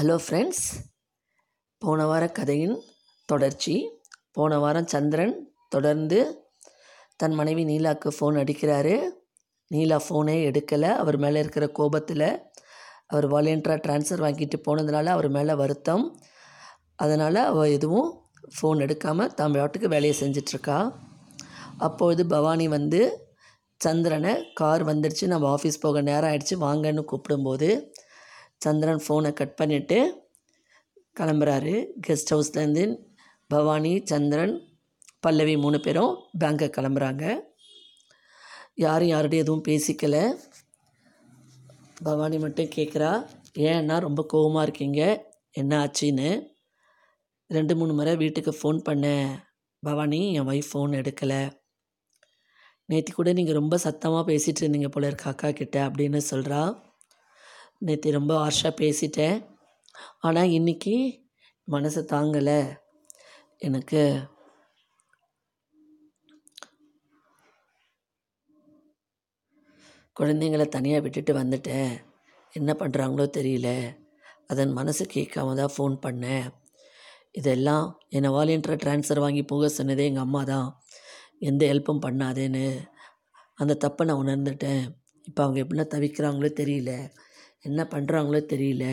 Hello friends போன வார கதையின் தொடர்ச்சி. போன வாரம் சந்திரன் தொடர்ந்து தன் மனைவி நீலாவுக்கு ஃபோன் அடிக்கிறாரு. நீலா ஃபோனே எடுக்கலை. அவர் மேலே இருக்கிற கோபத்தில் அவர் வாலண்டியராக ட்ரான்ஸ்ஃபர் வாங்கிட்டு போனதுனால அவர் மேலே வருத்தம். அதனால் அவள் எதுவும் ஃபோன் எடுக்காமல் தான் வாட்டுக்கு வேலையை செஞ்சிட்ருக்கா. அப்பொழுது பவானி வந்து சந்திரனை கார் வந்துடுச்சு நம்ம ஆஃபீஸ் போக நேரம் ஆயிடுச்சு. வாங்கன்னு கூப்பிடும்போது சந்திரன் ஃபோனை கட் பண்ணிவிட்டு கிளம்புறாரு. கெஸ்ட் ஹவுஸ்லேருந்து பவானி சந்திரன் பல்லவி மூணு பேரும் பேங்க்கை கிளம்புறாங்க. யாரும் யாருடைய எதுவும் பேசிக்கலை. பவானி மட்டும் கேட்குறா ஏன்னா ரொம்ப கோவமாக இருக்கீங்க? என்ன ஆச்சுன்னு? ரெண்டு மூணு முறை வீட்டுக்கு ஃபோன் பண்ணேன் பவானி என் ஒய்ஃப் ஃபோன் எடுக்கலை. நேற்று கூட நீங்கள் ரொம்ப சத்தமாக பேசிகிட்டு இருந்தீங்க போல இருக்க அக்கா கிட்ட அப்படின்னு சொல்கிறா நேற்று ரொம்ப ஹார்ஷாக பேசிட்டேன். ஆனால் இன்றைக்கி மனசு தாங்கலை. எனக்கு குழந்தைங்கள தனியாக விட்டுட்டு வந்துட்டேன். என்ன பண்ணுறாங்களோ தெரியல. அதன் மனசு கேட்காம தான் ஃபோன் பண்ணேன். இதெல்லாம் என்னை வாலண்டியர் ட்ரான்ஸ்ஃபர் வாங்கி போக சொன்னதே எங்கள் அம்மா தான். எந்த ஹெல்ப்பும் பண்ணாதேன்னு. அந்த தப்பை நான் உணர்ந்துட்டேன். இப்போ அவங்க எப்படிலாம் தவிக்கிறாங்களோ தெரியல. என்ன பண்ணுறாங்களோ தெரியல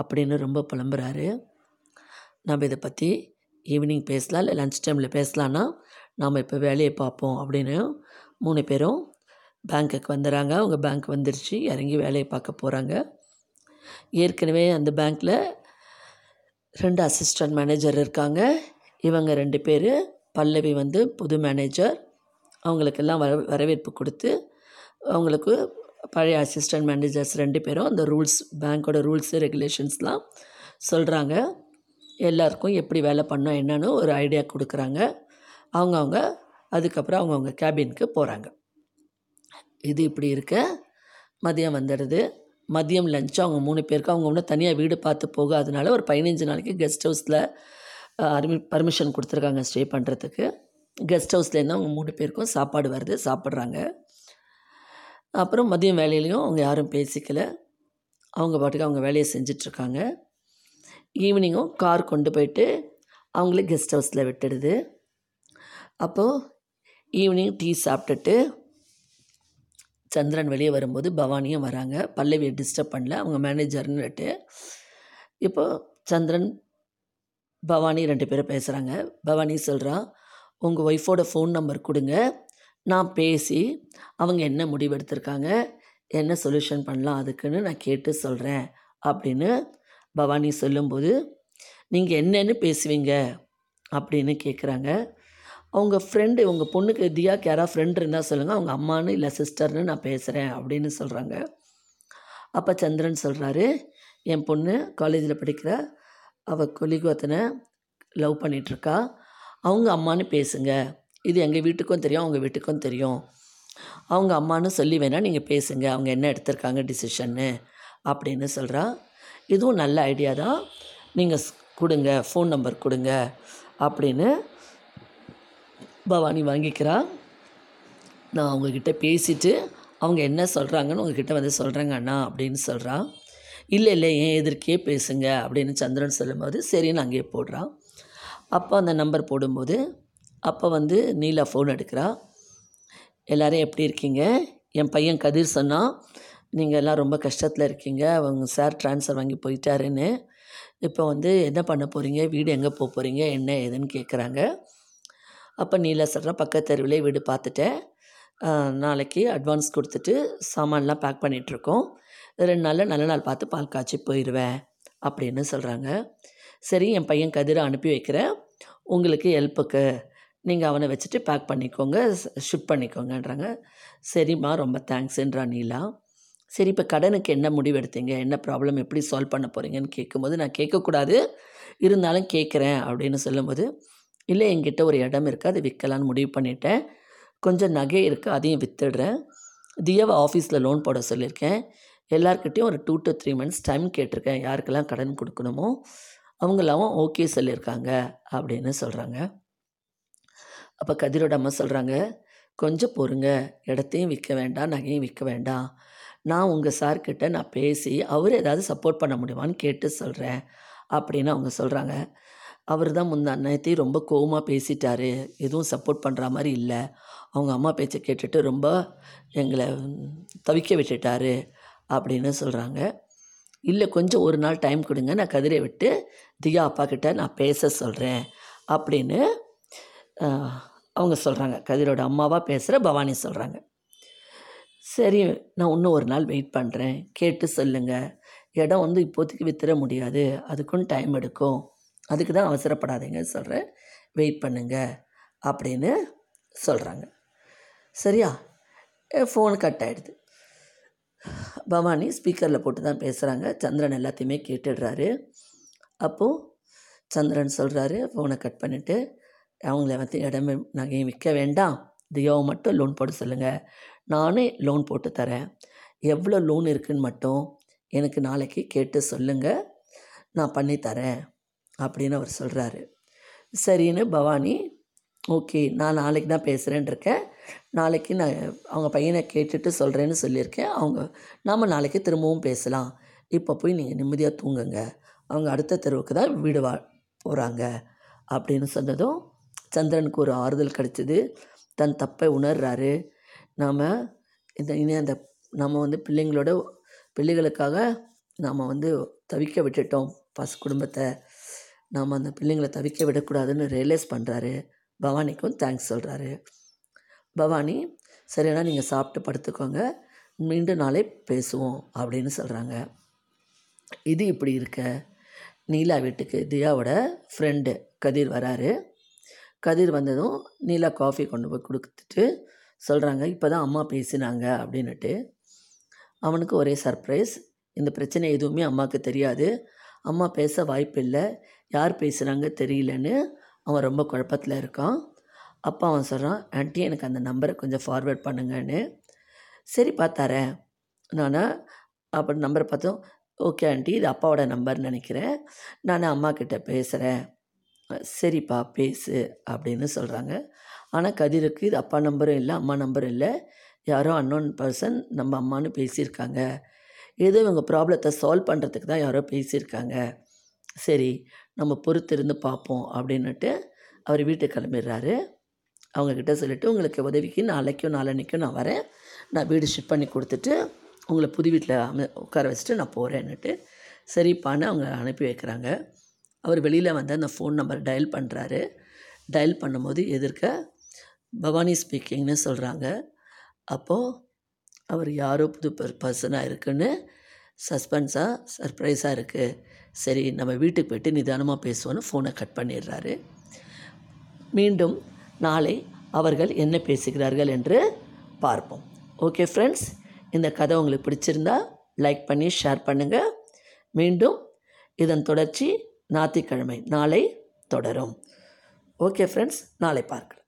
அப்படின்னு ரொம்ப புலம்புறாரு. நம்ம இதை பற்றி ஈவினிங் பேசலாம் இல்லை லன்ச் டைமில் பேசலான்னா நாம் இப்போ வேலையை பார்ப்போம் அப்படின்னு மூணு பேரும் பேங்க்குக்கு வந்துடுறாங்க அவங்க பேங்க் வந்துருச்சு இறங்கி வேலையை பார்க்க போகிறாங்க ஏற்கனவே அந்த பேங்க்கில் ரெண்டு அசிஸ்டன்ட் மேனேஜர் இருக்காங்க. இவங்க ரெண்டு பேர் பல்லவி வந்து புது மேனேஜர் அவங்களுக்கெல்லாம் வர வரவேற்பு கொடுத்து அவங்களுக்கு பழைய அசிஸ்டன்ட் மேனேஜர்ஸ் ரெண்டு பேரும் அந்த ரூல்ஸ் பேங்க்கோட ரூல்ஸு ரெகுலேஷன்ஸ்லாம் சொல்கிறாங்க எல்லாருக்கும் எப்படி வேலை பண்ணோம் என்னன்னு ஒரு ஐடியா கொடுக்குறாங்க. அவங்கவுங்க அதுக்கப்புறம் அவங்கவுங்க கேபினுக்கு போகிறாங்க இது இப்படி இருக்க. மதியம் வந்துடுது. மதியம் லஞ்ச் அவங்க மூணு பேருக்கு அவங்க ஒன்றும் தனியாக வீடு பார்த்து போகாதனால ஒரு பதினஞ்சு நாளைக்கு கெஸ்ட் ஹவுஸில் அருமி பர்மிஷன் கொடுத்துருக்காங்க ஸ்டே பண்ணுறதுக்கு கெஸ்ட் ஹவுஸ்லேருந்து அவங்க மூணு பேருக்கும் சாப்பாடு வருது சாப்பிட்றாங்க. அப்புறம் மதியம் வேலையிலையும் அவங்க யாரும் பேசிக்கல. அவங்க பாட்டுக்கு அவங்க வேலையை செஞ்சிட்ருக்காங்க. ஈவினிங்கும் கார் கொண்டு போயிட்டு அவங்களே கெஸ்ட் ஹவுஸில் விட்டுடுது. அப்போது ஈவினிங் டீ சாப்பிட்டுட்டு சந்திரன் வெளியே வரும்போது பவானியும் வராங்க. பல்லவியை டிஸ்டர்ப் பண்ணல. அவங்க மேனேஜர்னுட்டு இப்போது சந்திரன் பவானி ரெண்டு பேரும் பேசுகிறாங்க பவானி சொல்கிறான் உங்கள் ஒய்ஃபோட ஃபோன் நம்பர் கொடுங்க. நான் பேசி அவங்க என்ன முடிவு எடுத்திருக்காங்க என்ன சொல்யூஷன் பண்ணலாம் அதுக்குன்னு நான் கேட்டு சொல்கிறேன் அப்படின்னு பவானி சொல்லும்போது நீங்கள் என்னென்னு பேசுவீங்க? அப்படின்னு கேட்குறாங்க அவங்க ஃப்ரெண்டு உங்கள் பொண்ணுக்கு தியாக்கு யாராவது ஃப்ரெண்ட் இருந்தால் சொல்லுங்கள் அவங்க அம்மானு இல்லை சிஸ்டர்னு நான் பேசுகிறேன் அப்படின்னு சொல்கிறாங்க அப்போ சந்திரன் சொல்கிறாரு என் பொண்ணு காலேஜில் படிக்கிற அவள் கொலிகோத்தனை லவ் பண்ணிகிட்ருக்கா அவங்க அம்மானு பேசுங்க. இது எங்கள் வீட்டுக்கும் தெரியும் அவங்க வீட்டுக்கும் தெரியும். அவங்க அம்மானு சொல்லி வேணால் நீங்கள் பேசுங்க அவங்க என்ன எடுத்திருக்காங்க டிசிஷன்னு அப்படின்னு சொல்கிறா இதுவும் நல்ல ஐடியா தான். நீங்கள் கொடுங்க ஃபோன் நம்பர் கொடுங்க அப்படின்னு பவானி வாங்கிக்கிறா. நான் அவங்கக்கிட்ட பேசிவிட்டு அவங்க என்ன சொல்கிறாங்கன்னு உங்ககிட்ட வந்து சொல்கிறேங்க அண்ணா அப்படின்னு சொல்கிறா இல்லை இல்லை ஏன் எதிர்க்கே பேசுங்க அப்படின்னு சந்திரன் சொல்லும்போது சரின்னு அங்கேயே போடுறான் அப்போ அந்த நம்பர் போடும்போது அப்போ வந்து நீலா ஃபோன் எடுக்கிறா. எல்லோரும் எப்படி இருக்கீங்க? என் பையன் கதிர் சொன்னான் நீங்கள் எல்லாம் ரொம்ப கஷ்டத்தில் இருக்கீங்க. அவங்க சார் ட்ரான்ஸ்ஃபர் வாங்கி போயிட்டாருன்னு. இப்போ வந்து என்ன பண்ண போகிறீங்க வீடு எங்கே போக போகிறீங்க என்ன ஏதுன்னு கேட்குறாங்க அப்போ நீலா சொல்கிற பக்கத்து தெருவிலே வீடு பார்த்துட்டேன் நாளைக்கு அட்வான்ஸ் கொடுத்துட்டு சாமான்லாம் பேக் பண்ணிகிட்ருக்கோம் ரெண்டு நாளில் நல்ல நாள் பார்த்து பால் காய்ச்சி போயிடுவேன் அப்படின்னு சொல்கிறாங்க சரி என் பையன் கதிரை அனுப்பி வைக்கிறேன். உங்களுக்கு ஹெல்ப்புக்கு நீங்கள் அவனை வச்சுட்டு பேக் பண்ணிக்கோங்க ஷிஃப்ட் பண்ணிக்கோங்கன்றாங்க. சரிம்மா ரொம்ப தேங்க்ஸுன்றா நீலா. சரி இப்போ கடனுக்கு என்ன முடிவு எடுத்தீங்க? என்ன ப்ராப்ளம் எப்படி சால்வ் பண்ண போகிறீங்கன்னு கேட்கும்போது நான் கேட்கக்கூடாது இருந்தாலும் கேட்குறேன் அப்படின்னு சொல்லும்போது இல்லை என்கிட்ட ஒரு இடம் இருக்குது அது விற்கலான்னு முடிவு பண்ணிட்டேன். கொஞ்சம் நகை இருக்குது அதையும் விற்றுடுறேன் தியாவை ஆஃபீஸில் லோன் போட சொல்லியிருக்கேன். எல்லாருக்கிட்டேயும் ஒரு two to three months time கேட்டிருக்கேன். யாருக்கெல்லாம் கடன் கொடுக்கணுமோ அவங்களாவும் ஓகே சொல்லியிருக்காங்க அப்படின்னு சொல்கிறாங்க அப்போ கதிரோட அம்மா சொல்கிறாங்க கொஞ்சம் பொறுங்க. இடத்தையும் விற்க வேண்டாம் நகையும் விற்க வேண்டாம். நான் உங்கள் சார்கிட்ட நான் பேசி அவர் ஏதாவது சப்போர்ட் பண்ண முடியுமான்னு கேட்டு சொல்கிறேன் அப்படின்னு அவங்க சொல்கிறாங்க அவர் தான் முந்தா நேத்தி ரொம்ப கோவமாக பேசிட்டாரு. எதுவும் சப்போர்ட் பண்ணுற மாதிரி இல்லை. அவங்க அம்மா பேச்சை கேட்டுட்டு ரொம்ப எங்களை தவிக்க விட்டுட்டாரு அப்படின்னு சொல்கிறாங்க இல்லை கொஞ்சம் ஒரு நாள் டைம் கொடுங்க. நான் கதிரை விட்டு தியா அப்பா கிட்ட நான் பேச சொல்கிறேன் அப்படின்னு அவங்க சொல்கிறாங்க கதிரோட அம்மாவாக பேசுகிற பவானி சொல்கிறாங்க சரி நான் இன்னும் ஒரு நாள் வெயிட் பண்ணுறேன் கேட்டு சொல்லுங்கள் இடம் வந்து இப்போதைக்கு வித்துற முடியாது. அதுக்கும் டைம் எடுக்கும். அதுக்கு தான் அவசரப்படாதீங்க சொல்கிறேன் வெயிட் பண்ணுங்க அப்படின்னு சொல்கிறாங்க சரியா? ஃபோன் கட் ஆகிடுது பவானி ஸ்பீக்கரில் போட்டு தான் பேசுகிறாங்க சந்திரன் எல்லாத்தையுமே கேட்டுடுறாரு. அப்போது சந்திரன் சொல்கிறாரு ஃபோனை கட் பண்ணிவிட்டு அவங்கள வந்து இடமே நகையும் விற்க வேண்டாம். தியோவை மட்டும் லோன் போட சொல்லுங்கள் நானே லோன் போட்டு தரேன். எவ்வளோ லோன் இருக்குன்னு மட்டும் எனக்கு நாளைக்கு கேட்டு சொல்லுங்கள் நான் பண்ணி தரேன் அப்படின்னு அவர் சொல்கிறாரு சரின்னு பவானி ஓகே நான் நாளைக்கு தான் பேசுகிறேன்னு இருக்கேன் நாளைக்கு நான் அவங்க பையனை கேட்டுட்டு சொல்கிறேன்னு சொல்லியிருக்கேன். அவங்க நாம் நாளைக்கு திரும்பவும் பேசலாம். இப்போ போய் நீங்கள் நிம்மதியாக தூங்குங்க. அவங்க அடுத்த தெருவுக்கு தான் வீடு வா போகிறாங்க அப்படின்னு சொன்னதும் சந்திரனுக்கு ஒரு ஆறுதல் கிடச்சிது. தன் தப்பை உணர்றாரு. நாம் இந்த இனி அந்த நம்ம வந்து பிள்ளைங்களோட பிள்ளைகளுக்காக நாம் வந்து தவிக்க விட்டுட்டோம். பசு குடும்பத்தை. நாம் அந்த பிள்ளைங்களை தவிக்க விடக்கூடாதுன்னு ரியலைஸ் பண்ணுறாரு பவானிக்கும் தேங்க்ஸ் சொல்கிறாரு பவானி சரிண்ணா நீங்கள் சாப்பிட்டு படுத்துக்கோங்க. மீண்டும் நாளை பேசுவோம் அப்படின்னு சொல்கிறாங்க இது இப்படி இருக்க. நீலா வீட்டுக்கு தியாவோட ஃப்ரெண்டு கதிர் வராரு. கதிர் வந்ததும் நீலா காஃபி கொண்டு போய் கொடுத்துட்டு சொல்கிறாங்க இப்போ தான் அம்மா பேசினாங்க அப்படின்னுட்டு. அவனுக்கு ஒரே சர்ப்ரைஸ் இந்த பிரச்சனை எதுவுமே அம்மாவுக்கு தெரியாது. அம்மா பேச வாய்ப்பில்லை. யார் பேசுகிறாங்க தெரியலன்னு அவன் ரொம்ப குழப்பத்தில் இருக்கான். அப்பா அவன் சொல்கிறான் ஆன்ட்டி எனக்கு அந்த நம்பரை கொஞ்சம் ஃபார்வேர்ட் பண்ணுங்கன்னு. சரி தரேன். நான்? அப்போ நம்பரை பார்த்தோம் ஓகே ஆண்டி இது அப்பாவோட நம்பர்னு நினைக்கிறேன். நான் அம்மா கிட்டே பேசுகிறேன் சரிப்பா பேசு அப்படின்னு சொல்கிறாங்க ஆனால் கதிருக்கு இது அப்பா நம்பரும் இல்லை அம்மா நம்பரும் இல்லை. யாரோ அன்னோன் பர்சன் நம்ம அம்மானு பேசியிருக்காங்க. ஏதோ இவங்க ப்ராப்ளத்தை சால்வ் பண்ணுறதுக்கு தான் யாரோ பேசியிருக்காங்க. சரி நம்ம பொறுத்திருந்து பார்ப்போம் அப்படின்னுட்டு அவர் வீட்டுக்கு கிளம்பிடுறாரு. அவங்கக்கிட்ட சொல்லிவிட்டு உங்களுக்கு உதவிக்கு நாளைக்கும் நாளன்னைக்கும் நான் வரேன். நான் வீடு ஷிஃப்ட் பண்ணி கொடுத்துட்டு உங்களை புது வீட்டில் அம உட்கார வச்சுட்டு நான் போகிறேன்னுட்டு சரிப்பான்னு அவங்க அனுப்பி வைக்கிறாங்க. அவர் வெளியில் வந்து அந்த ஃபோன் நம்பர் டயல் பண்ணுறாரு டயல் பண்ணும்போது எதிர்க்க பவானி ஸ்பீக்கிங்னு சொல்கிறாங்க அப்போது அவர் யாரோ புது பர்சனாக இருக்குன்னு சஸ்பென்ஸாக சர்ப்ரைஸாக இருக்குது சரி நம்ம வீட்டுக்கு போய்ட்டு நிதானமாக பேசுவோன்னு ஃபோனை கட் பண்ணிடுறாரு. மீண்டும் நாளை அவர்கள் என்ன பேசுகிறார்கள் என்று பார்ப்போம். ஓகே ஃப்ரெண்ட்ஸ் இந்த கதை உங்களுக்கு பிடிச்சிருந்தா லைக் பண்ணி ஷேர் பண்ணுங்கள் மீண்டும் இதன் தொடர்ச்சி ஞாயிற்றுக்கிழமை. நாளை தொடரும். ஓகே ஃப்ரெண்ட்ஸ் நாளை பார்க்கலாம்.